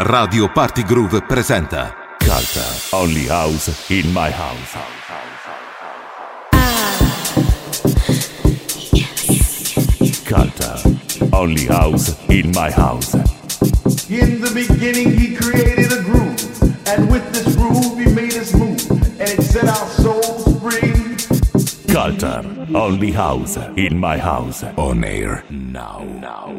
Radio Party Groove presenta Culture, Only House in My House. Culture, Only House in My House. In the beginning, he created a groove, and with this groove, he made us move, and it set our souls free. Culture, Only House in My House. On air now. now.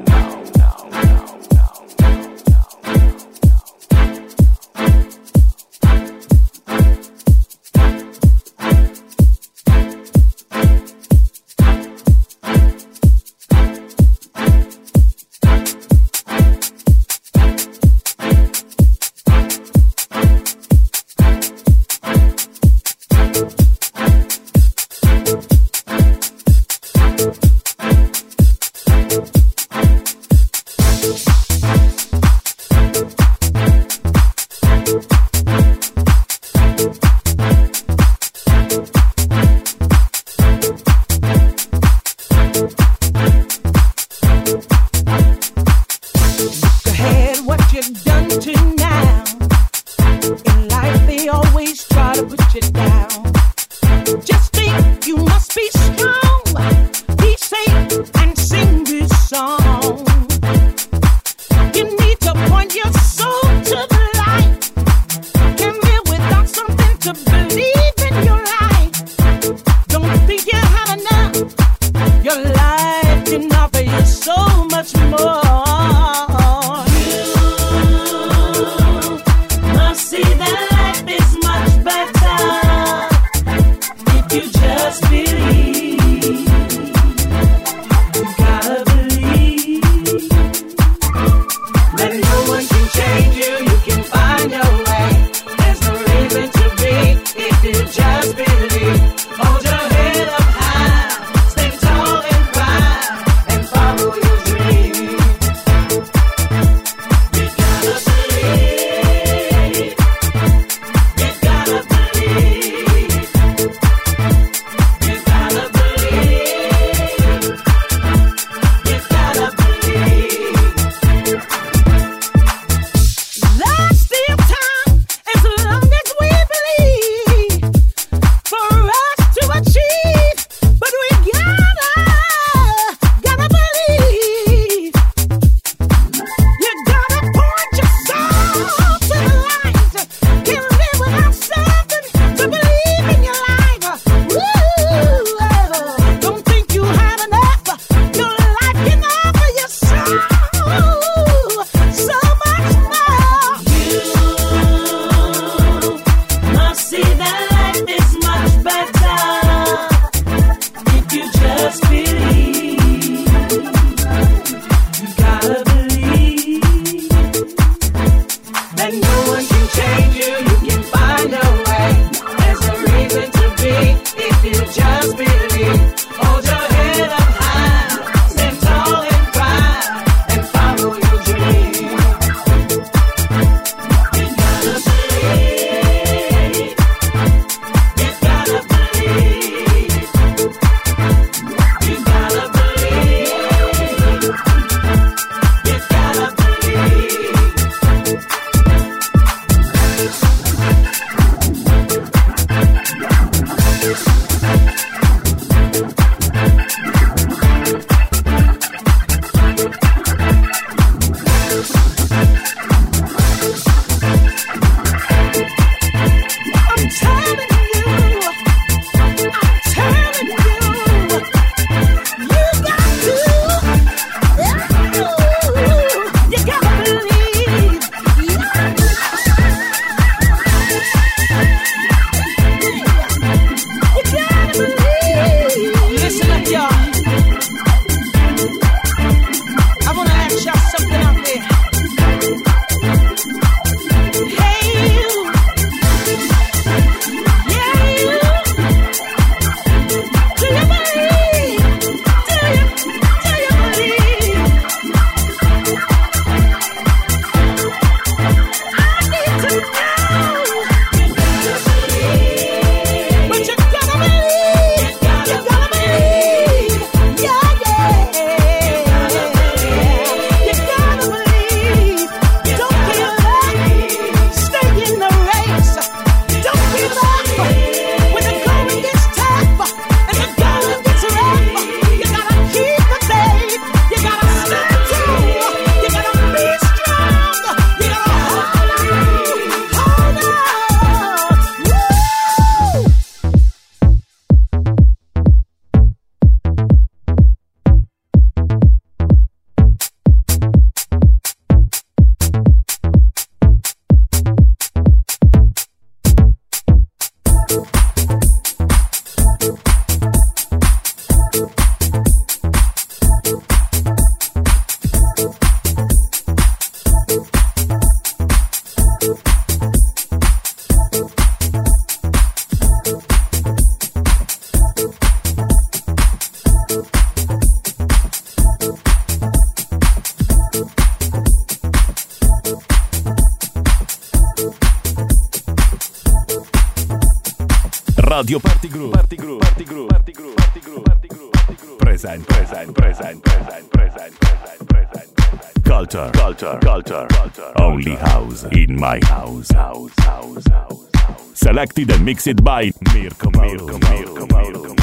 Culture. Culture. Culture. Only house in my house. House. House. House. Selected and mixed by Mirko. Mirko. Mirko. Mirko. Radio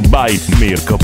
by Mirko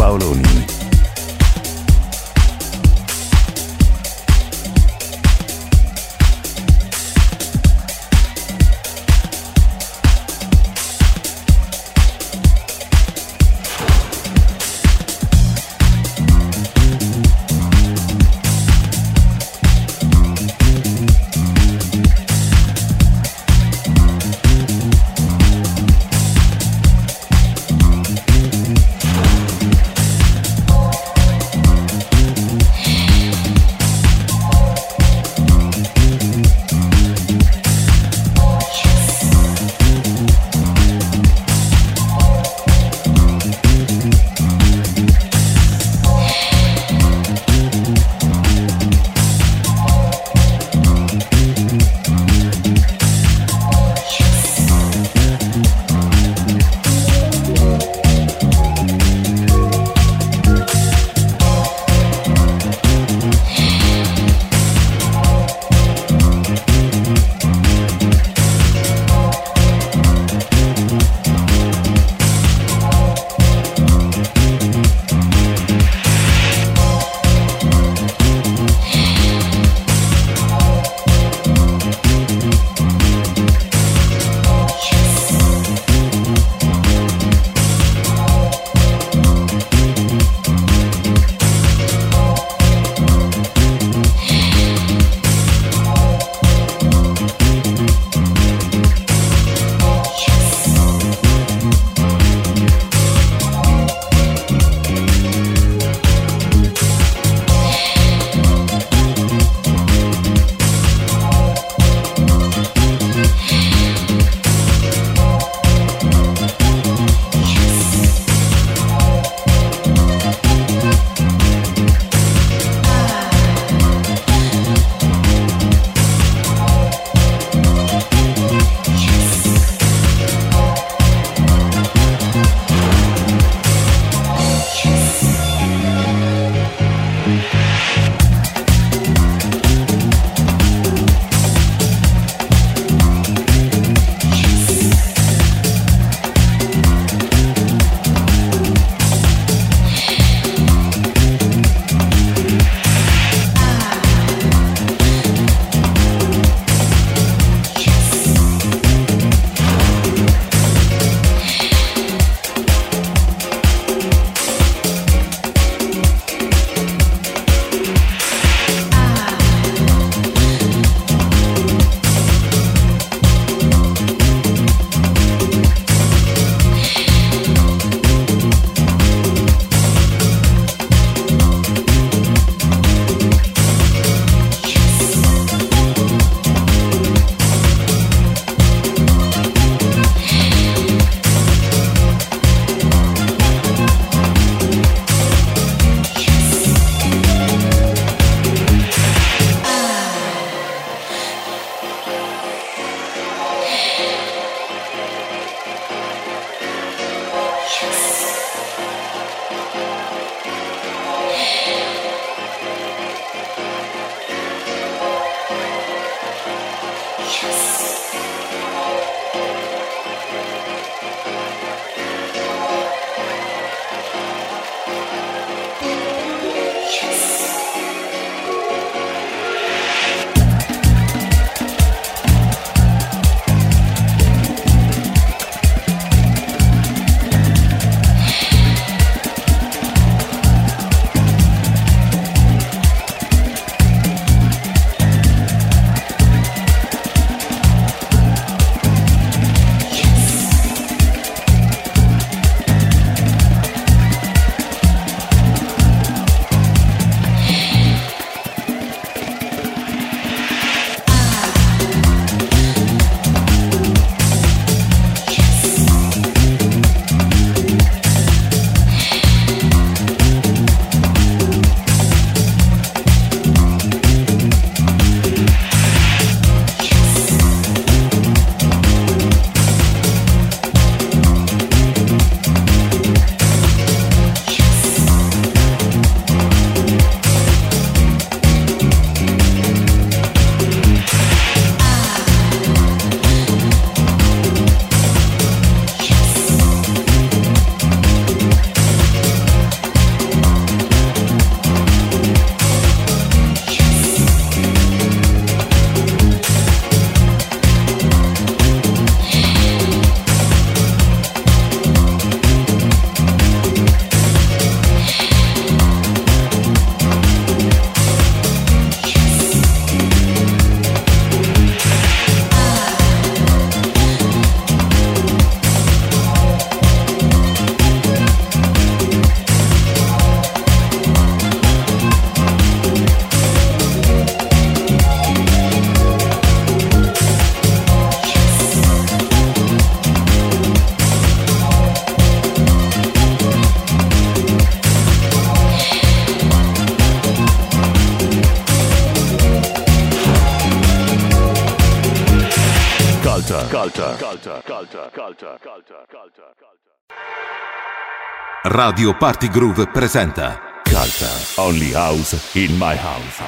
culture, culture, culture, culture. Radio Party Groove presenta Culture, only house in my house.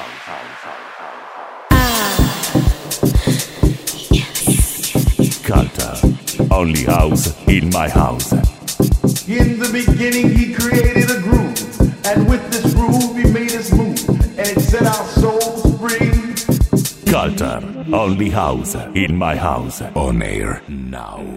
Culture, only house in my house. In the beginning, he created a groove, and with this groove, he made us move, and it set our souls free. Culture, only house in my house. on air now, now, now,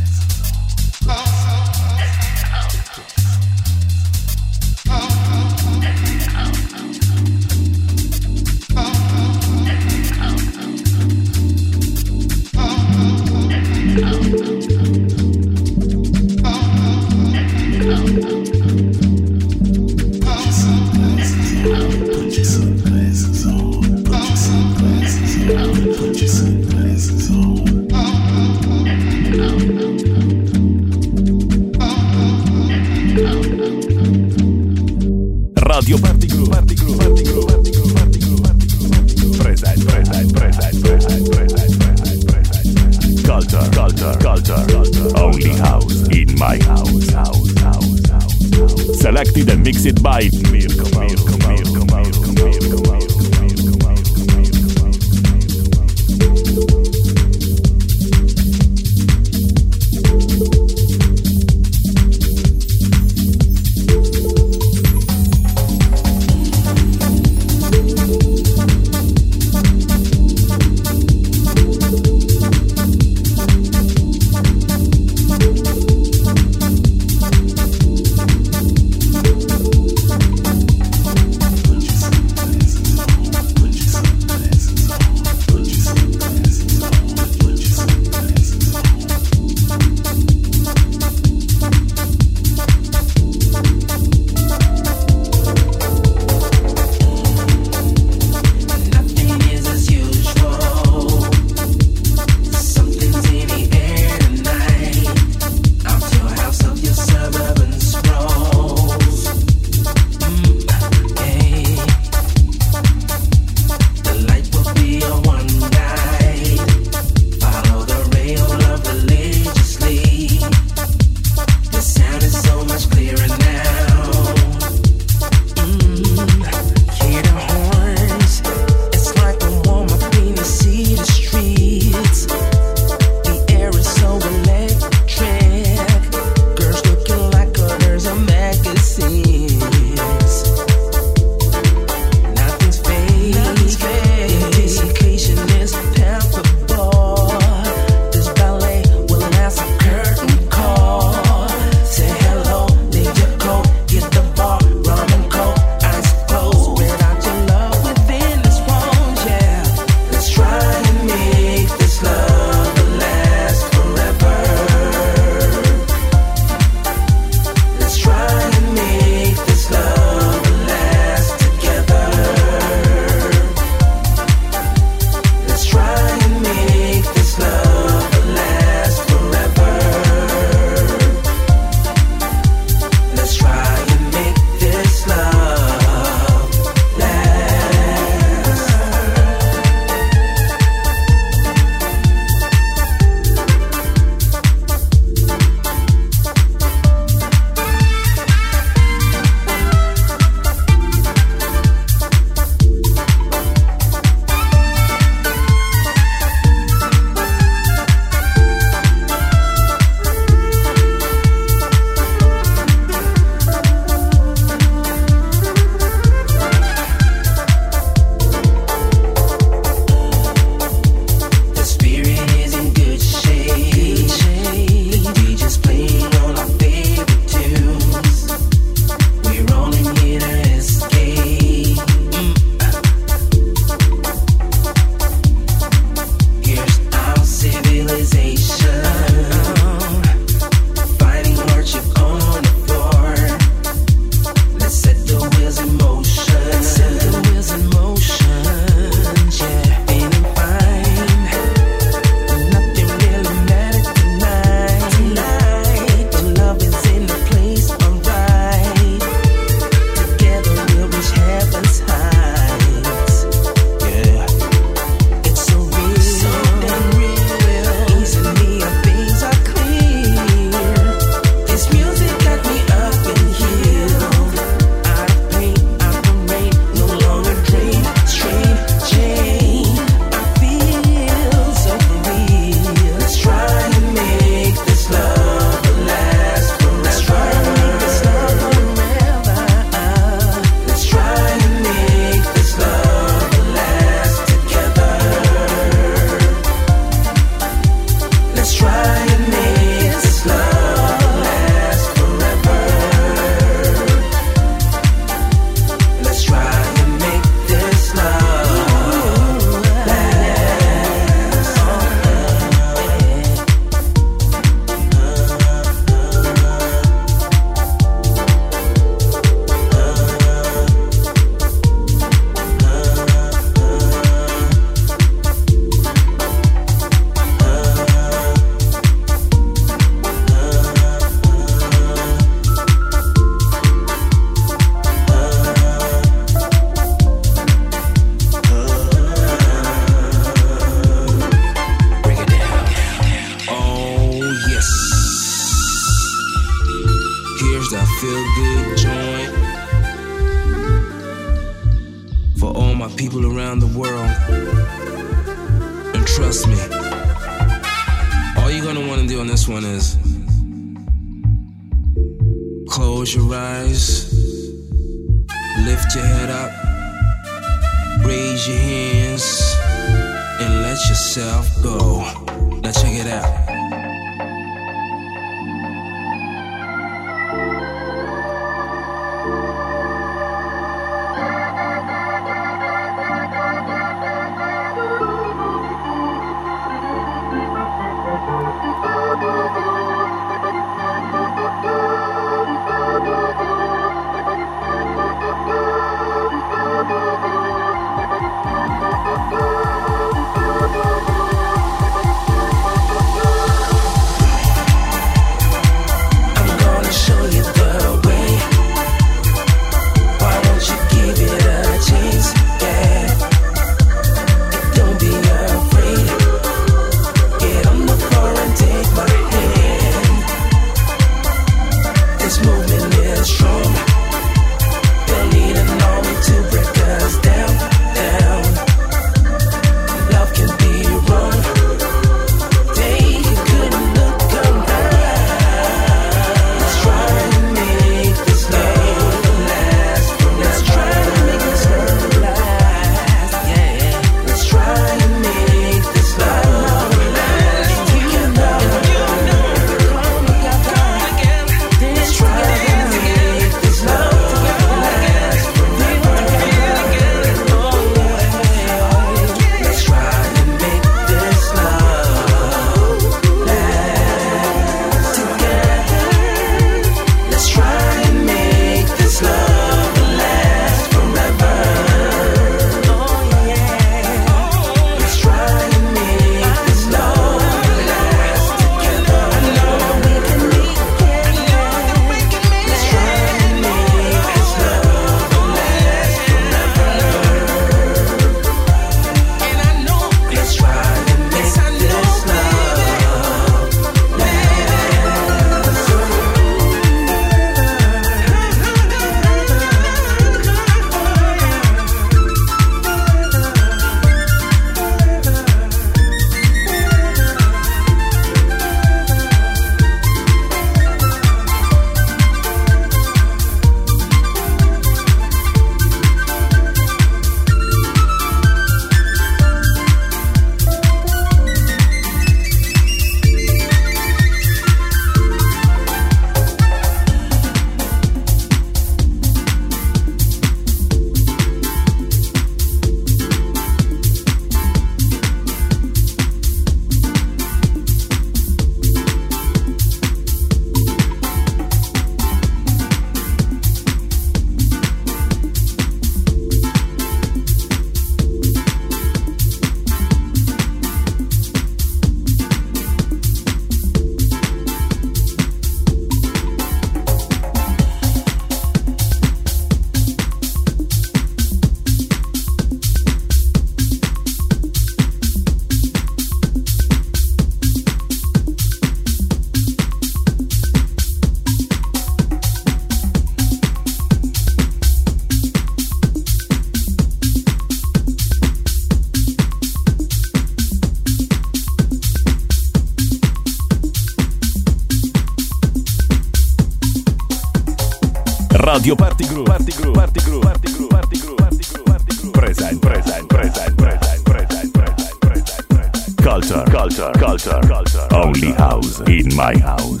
in my house.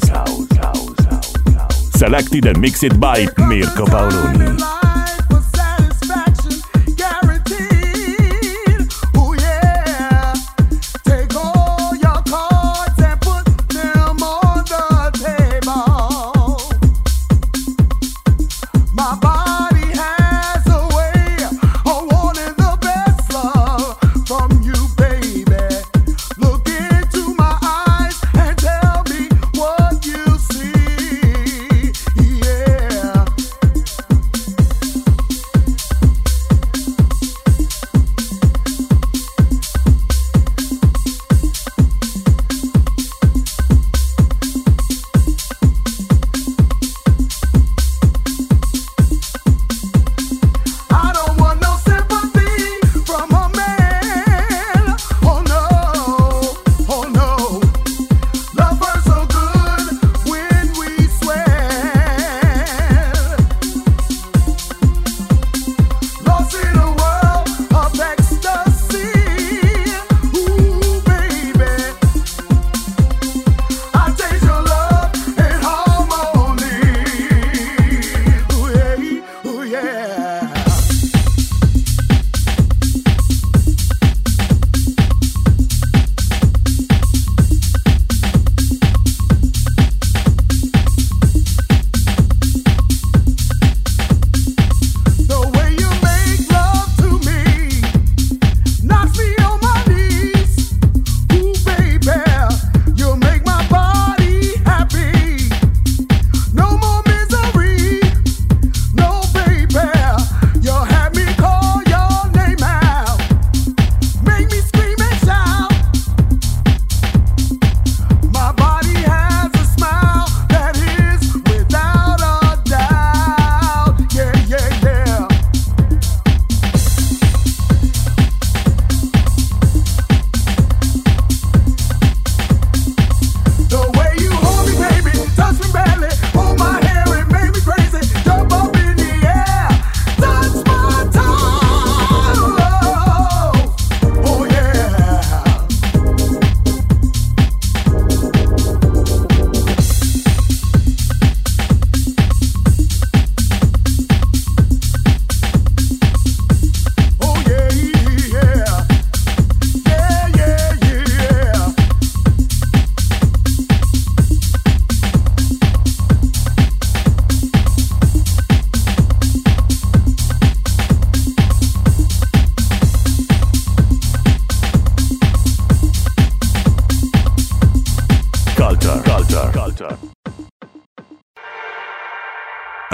Selected and mixed by Mirko Paoloni.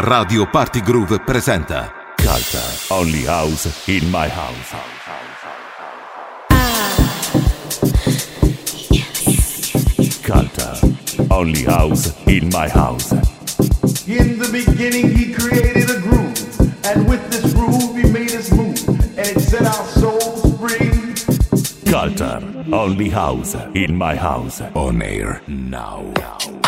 Radio Party Groove presenta Culture, only house in my house. Culture, only house in my house. In the beginning, he created a groove, and with this groove, he made us move, and it set our souls free. Culture, only house in my house. On air now. culture,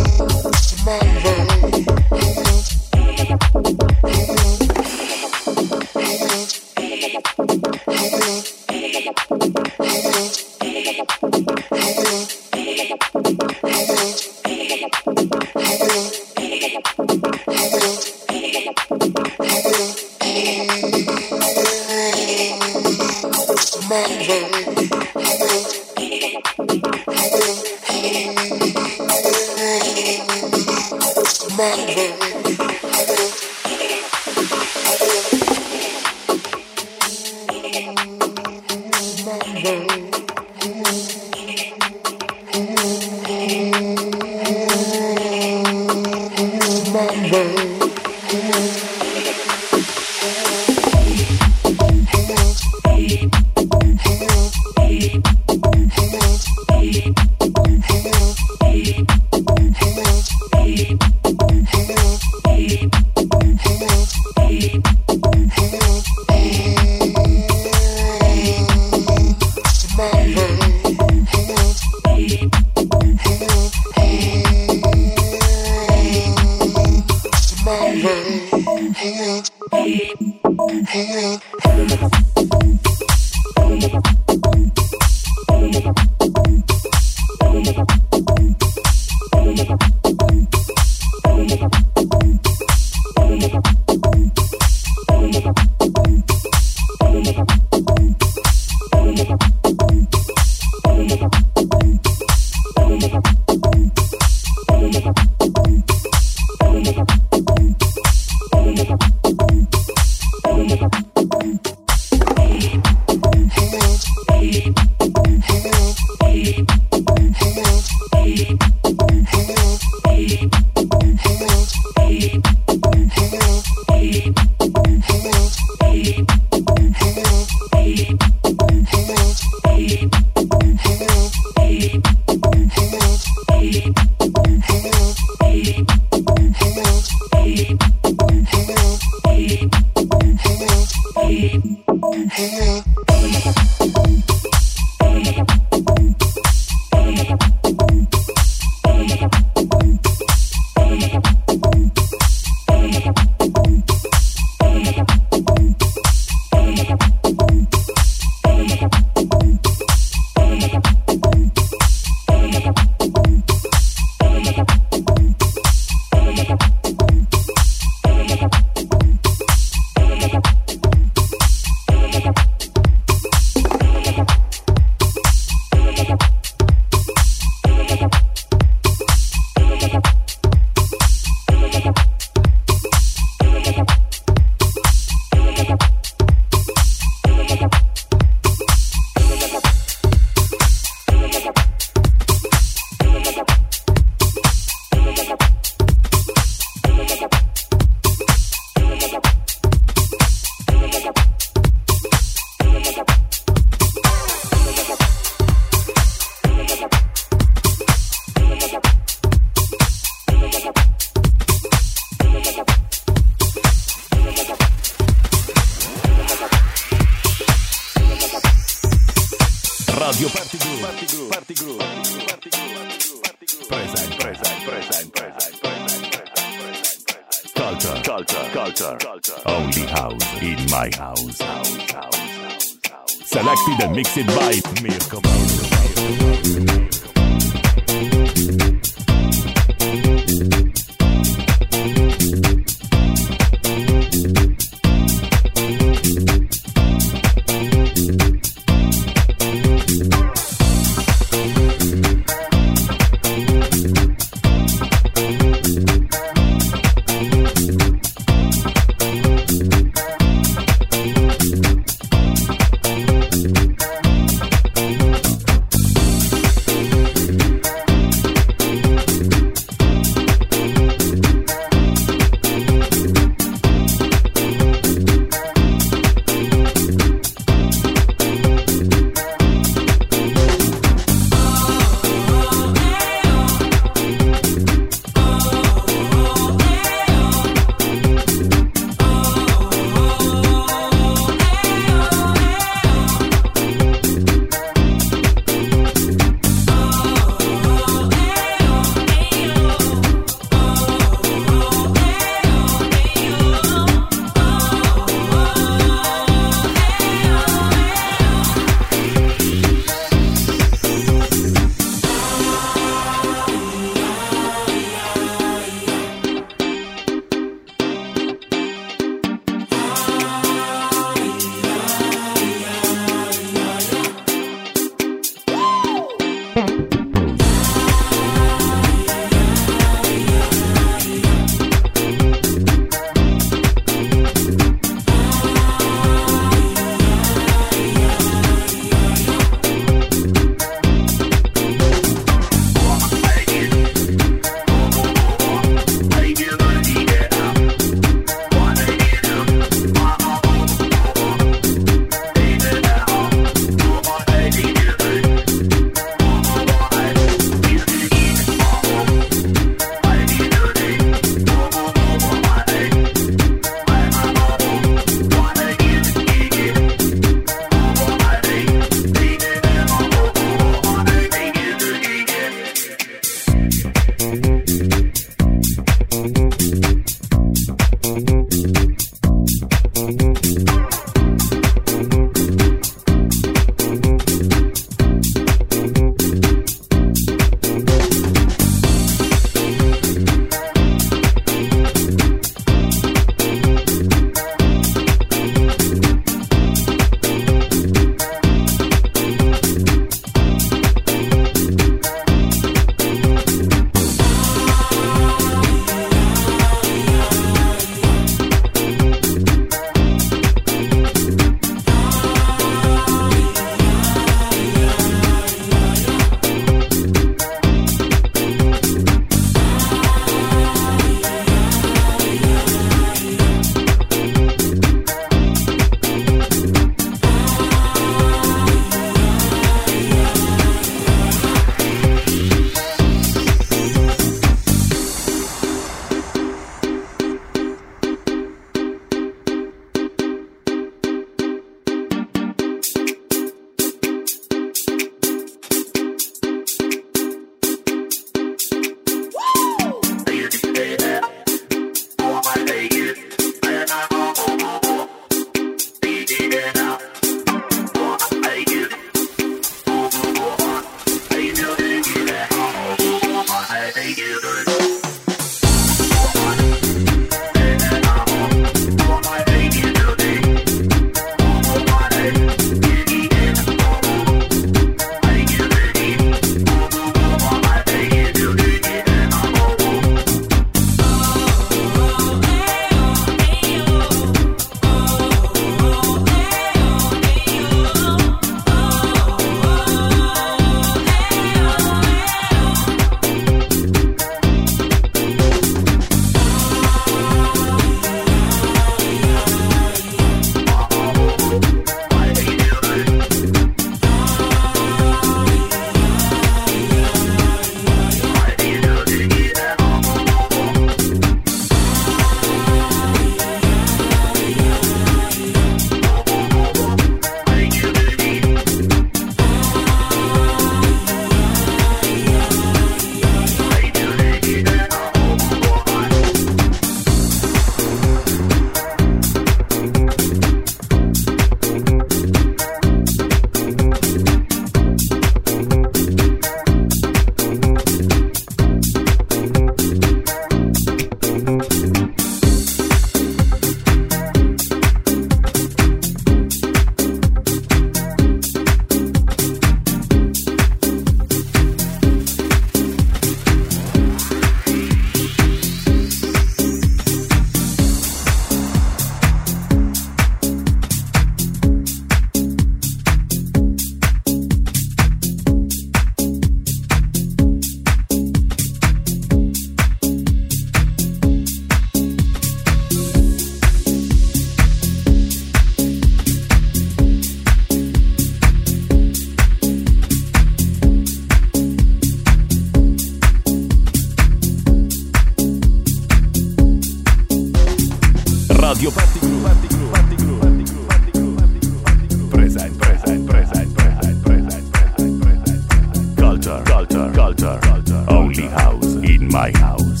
Gibraltar. Only house in my house.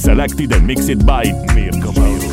Selected and mixed by Mirko Mose.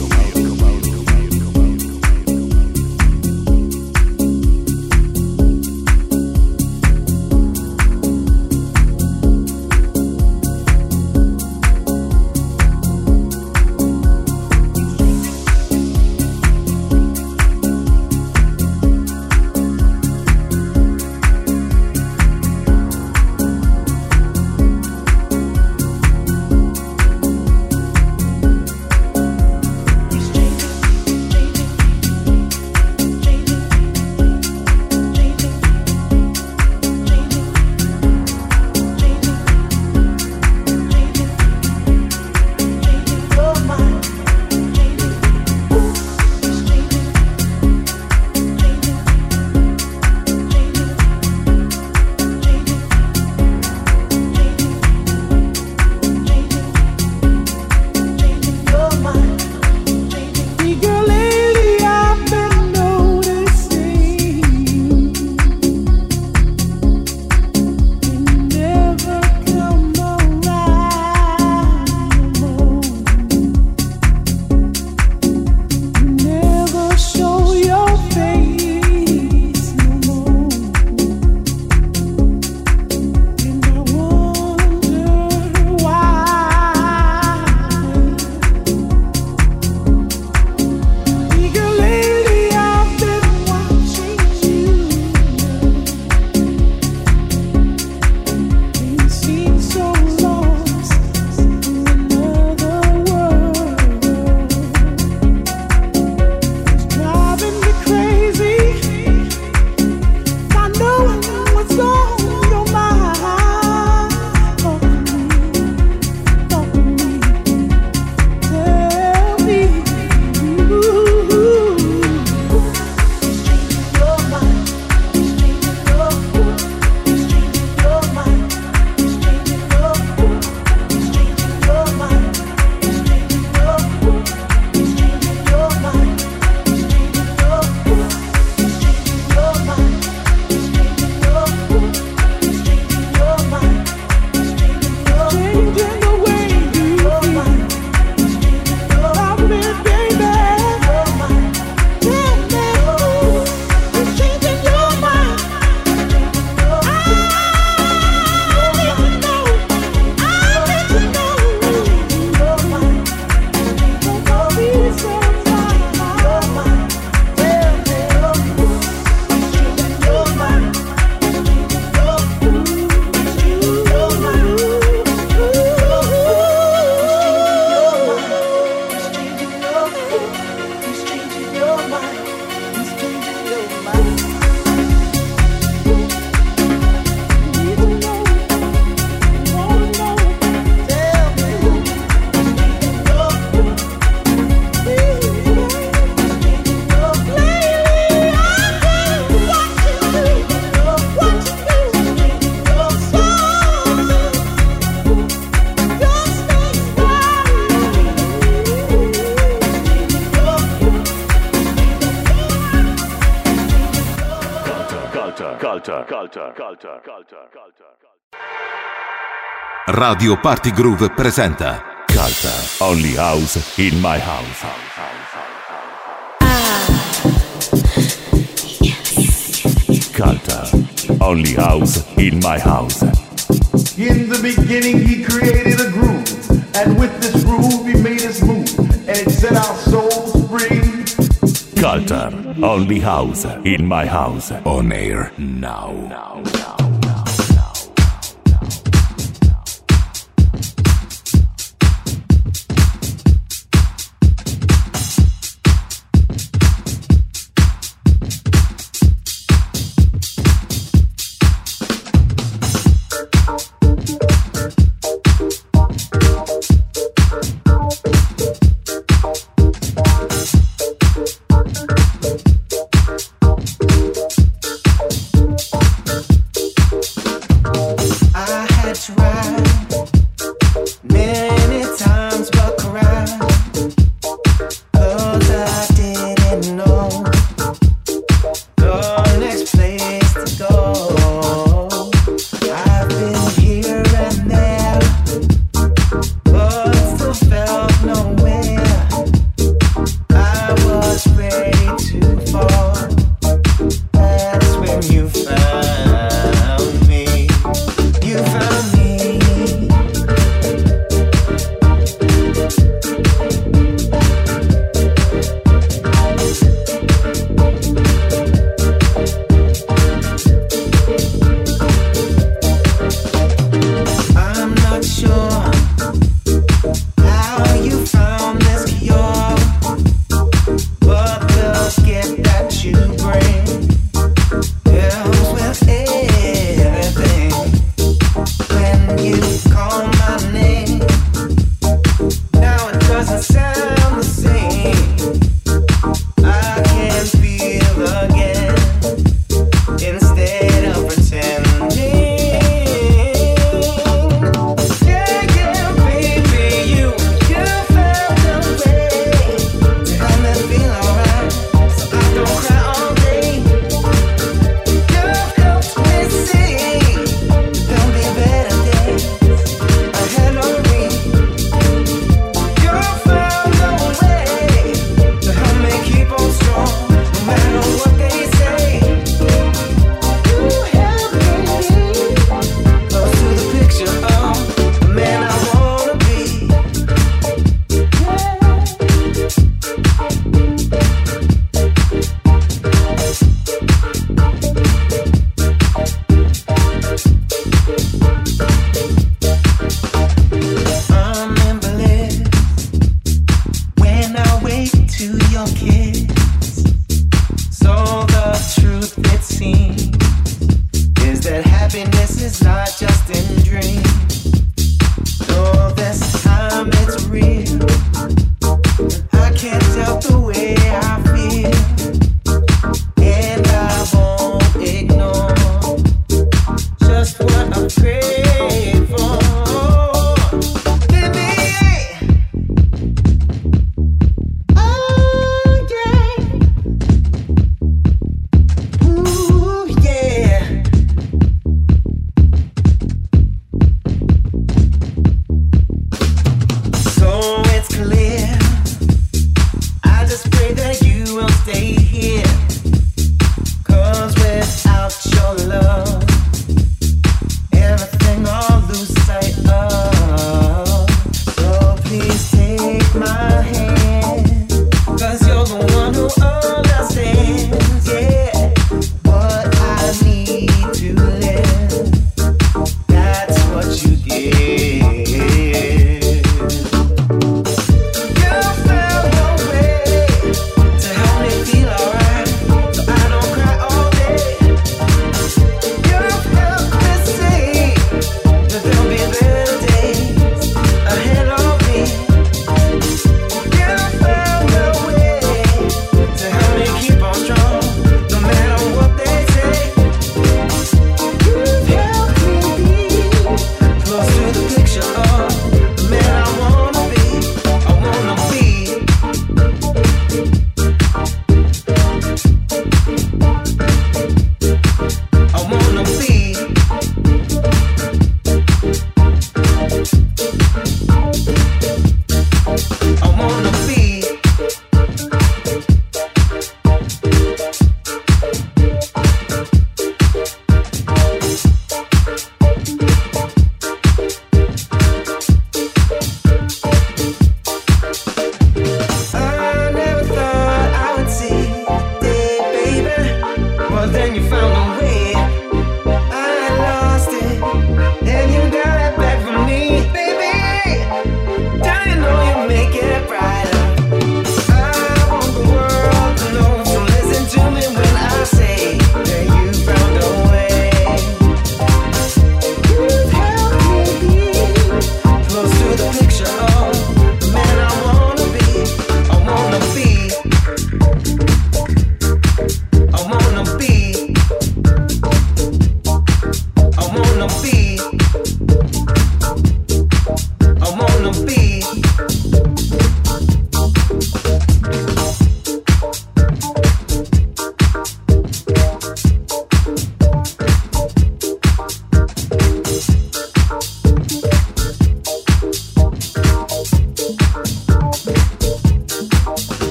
Radio Party Groove presenta Culture. Only house in my house. Culture. Only house in my house. In the beginning, he created a groove, and with this groove, he made us move, and it set our souls free. Culture. Only house in my house. On air now. now,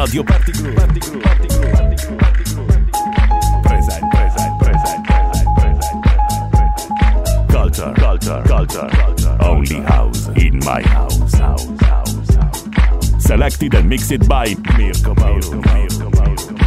Radio Party Groove. Party. Party. Party. Present. Culture, culture, culture, culture. Only house in my house. House, house, house. Selected and mixed by Mirko Mauro. Mirko Mauro. Radio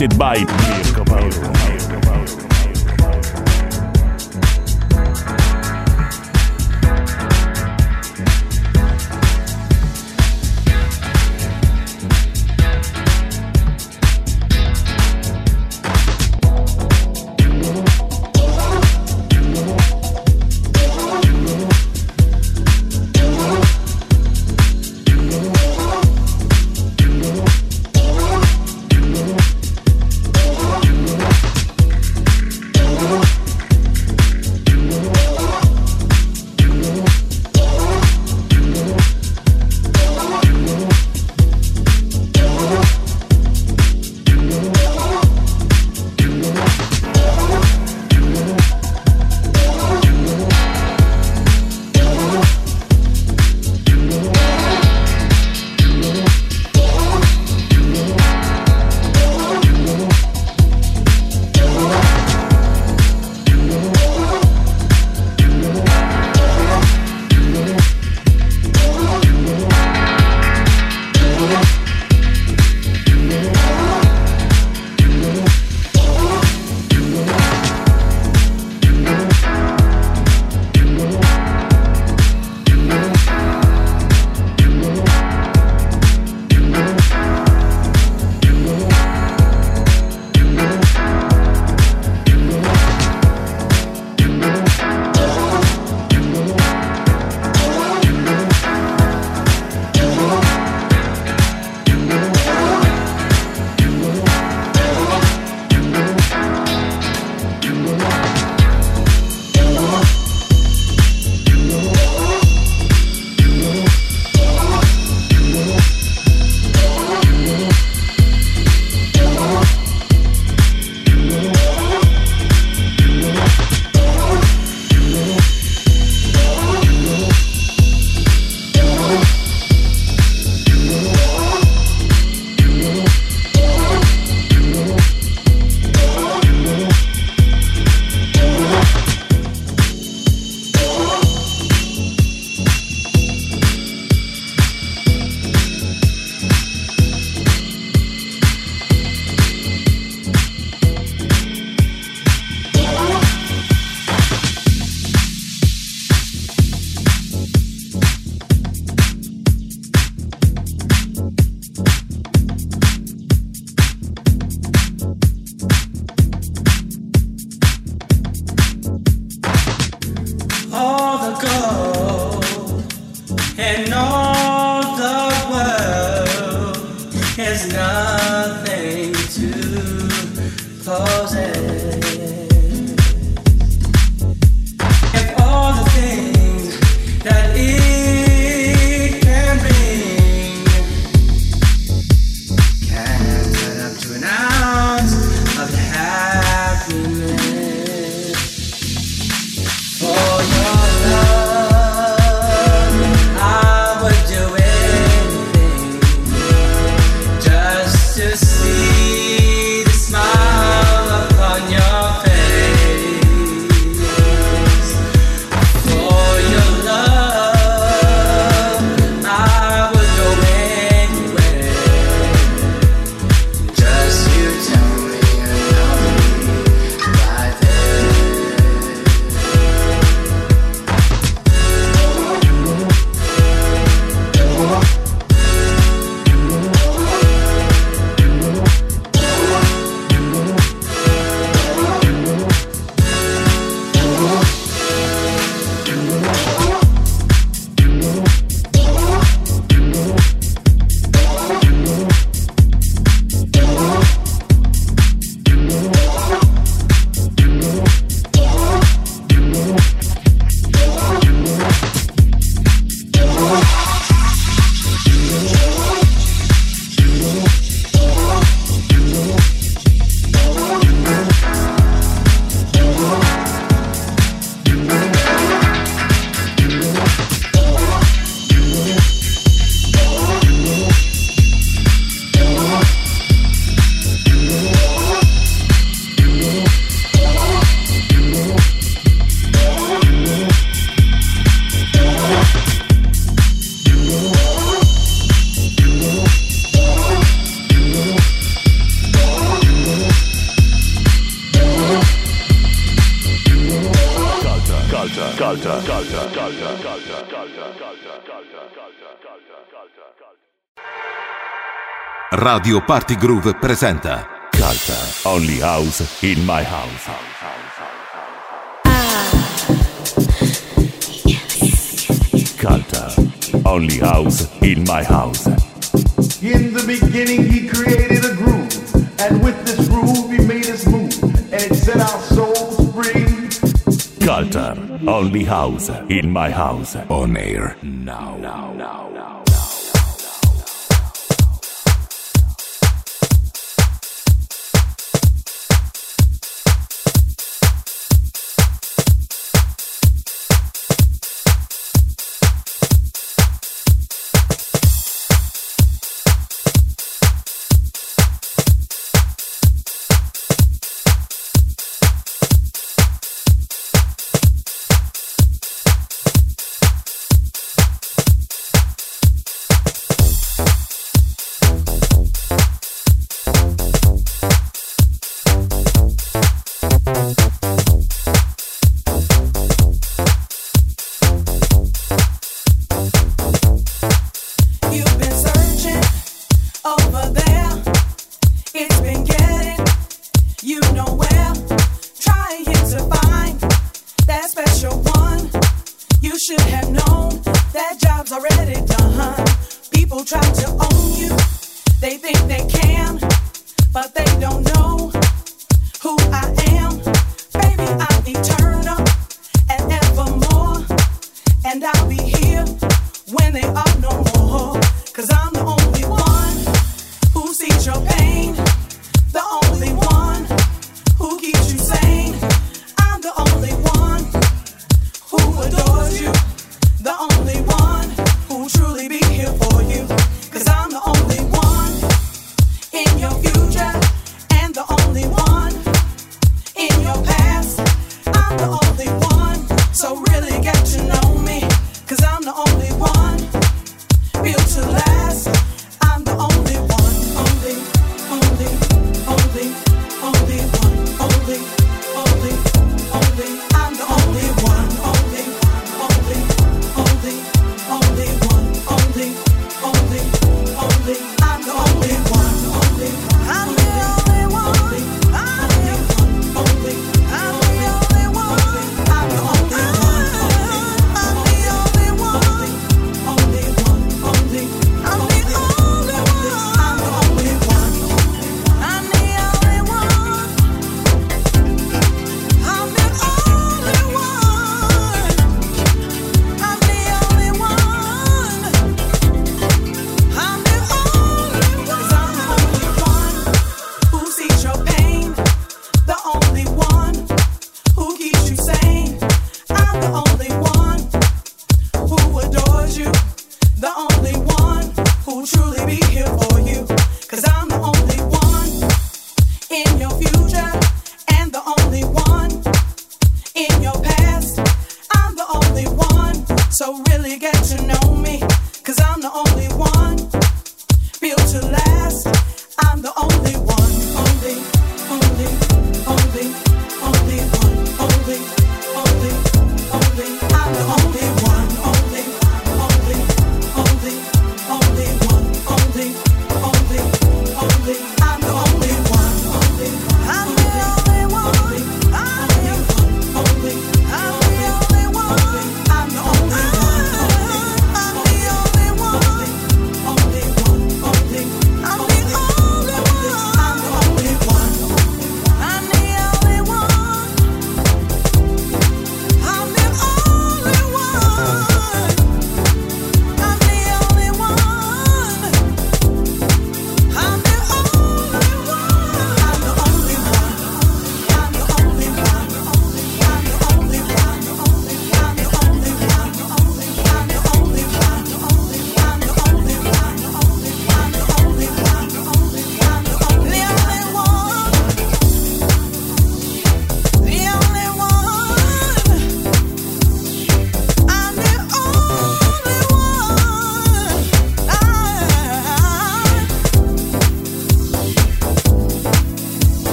mixed by Radio Party Groove presenta Carta Only House in My House. Carta Only House in My House. In the beginning, he created a groove, and with this groove, he made us move, and it set our souls free. Carta Only House in My House. On air now.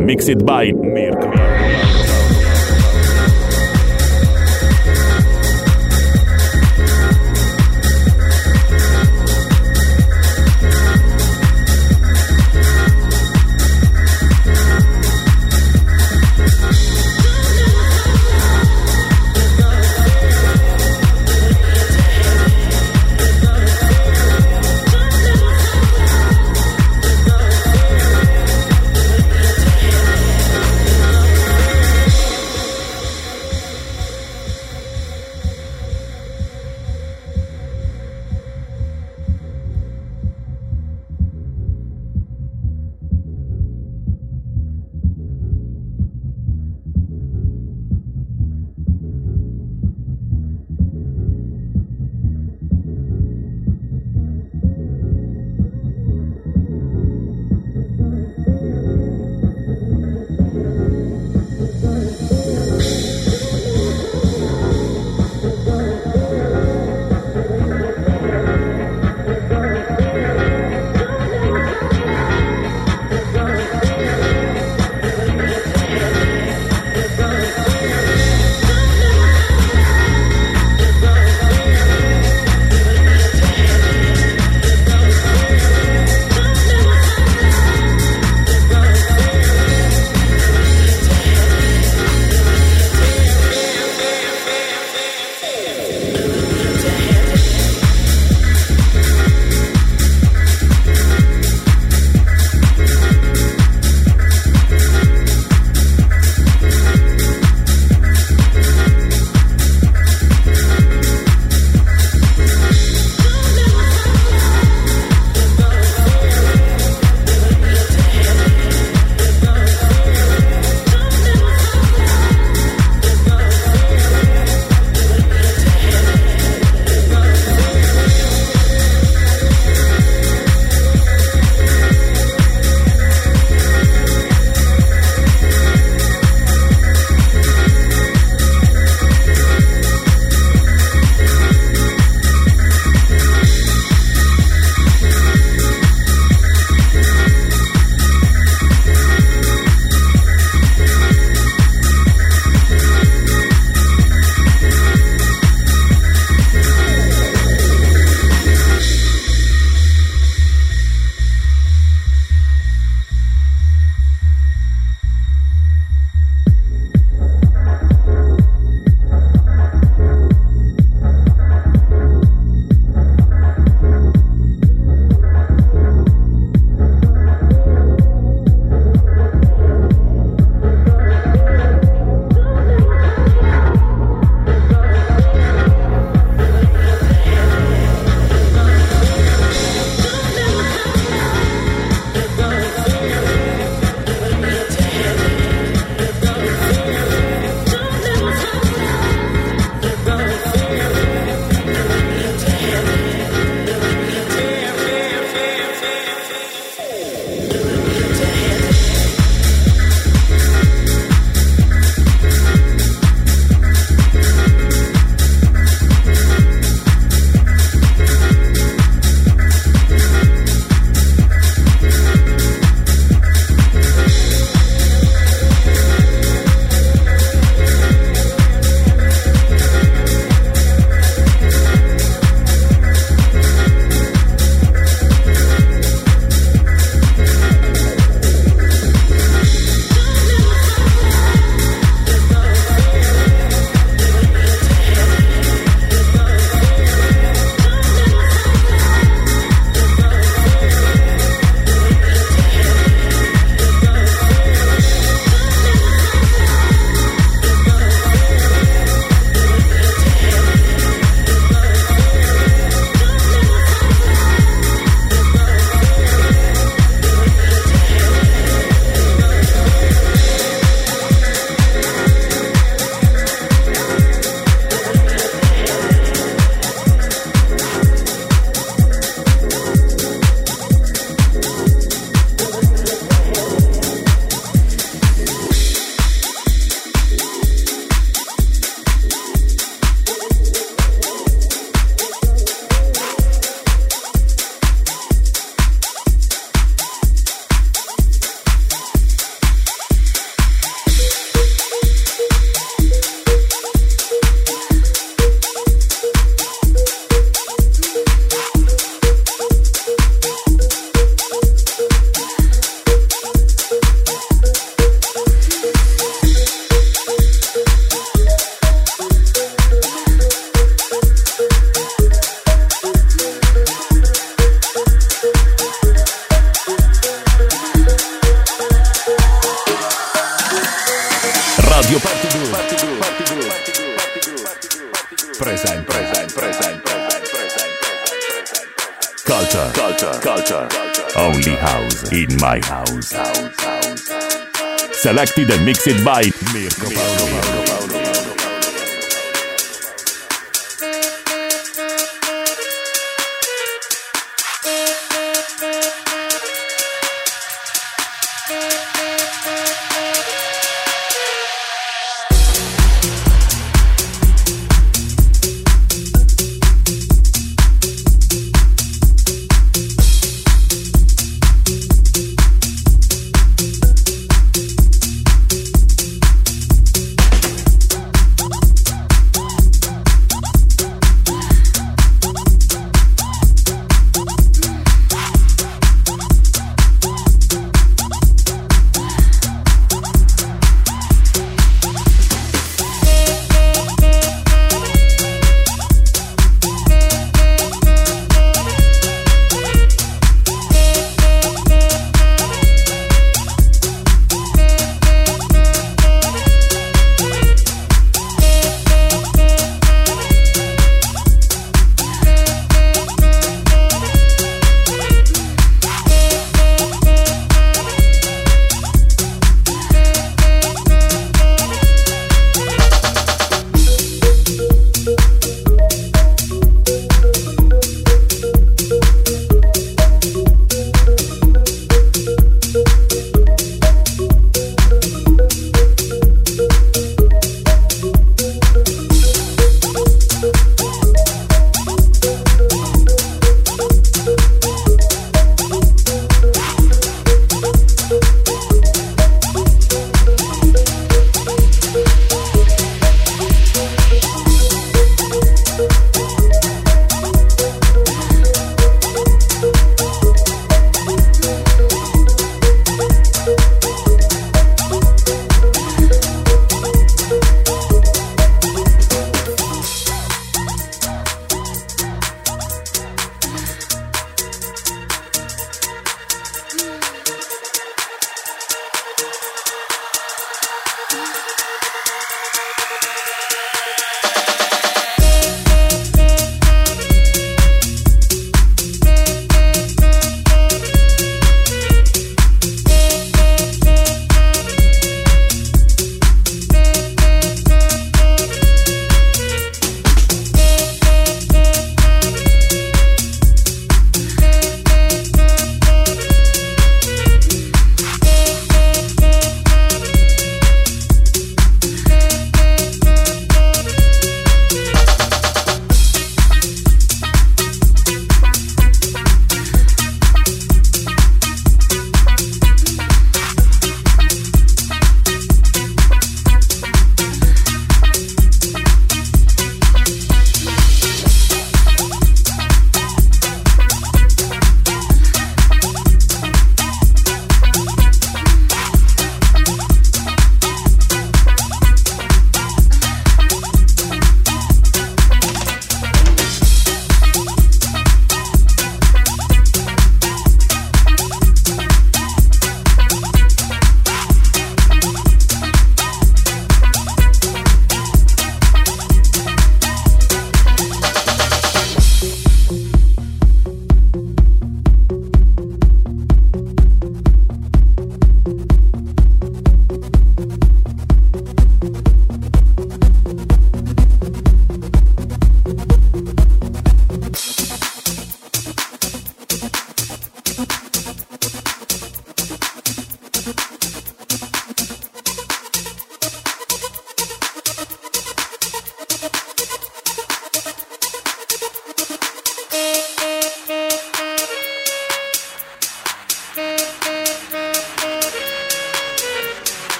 Mixed by and mixed by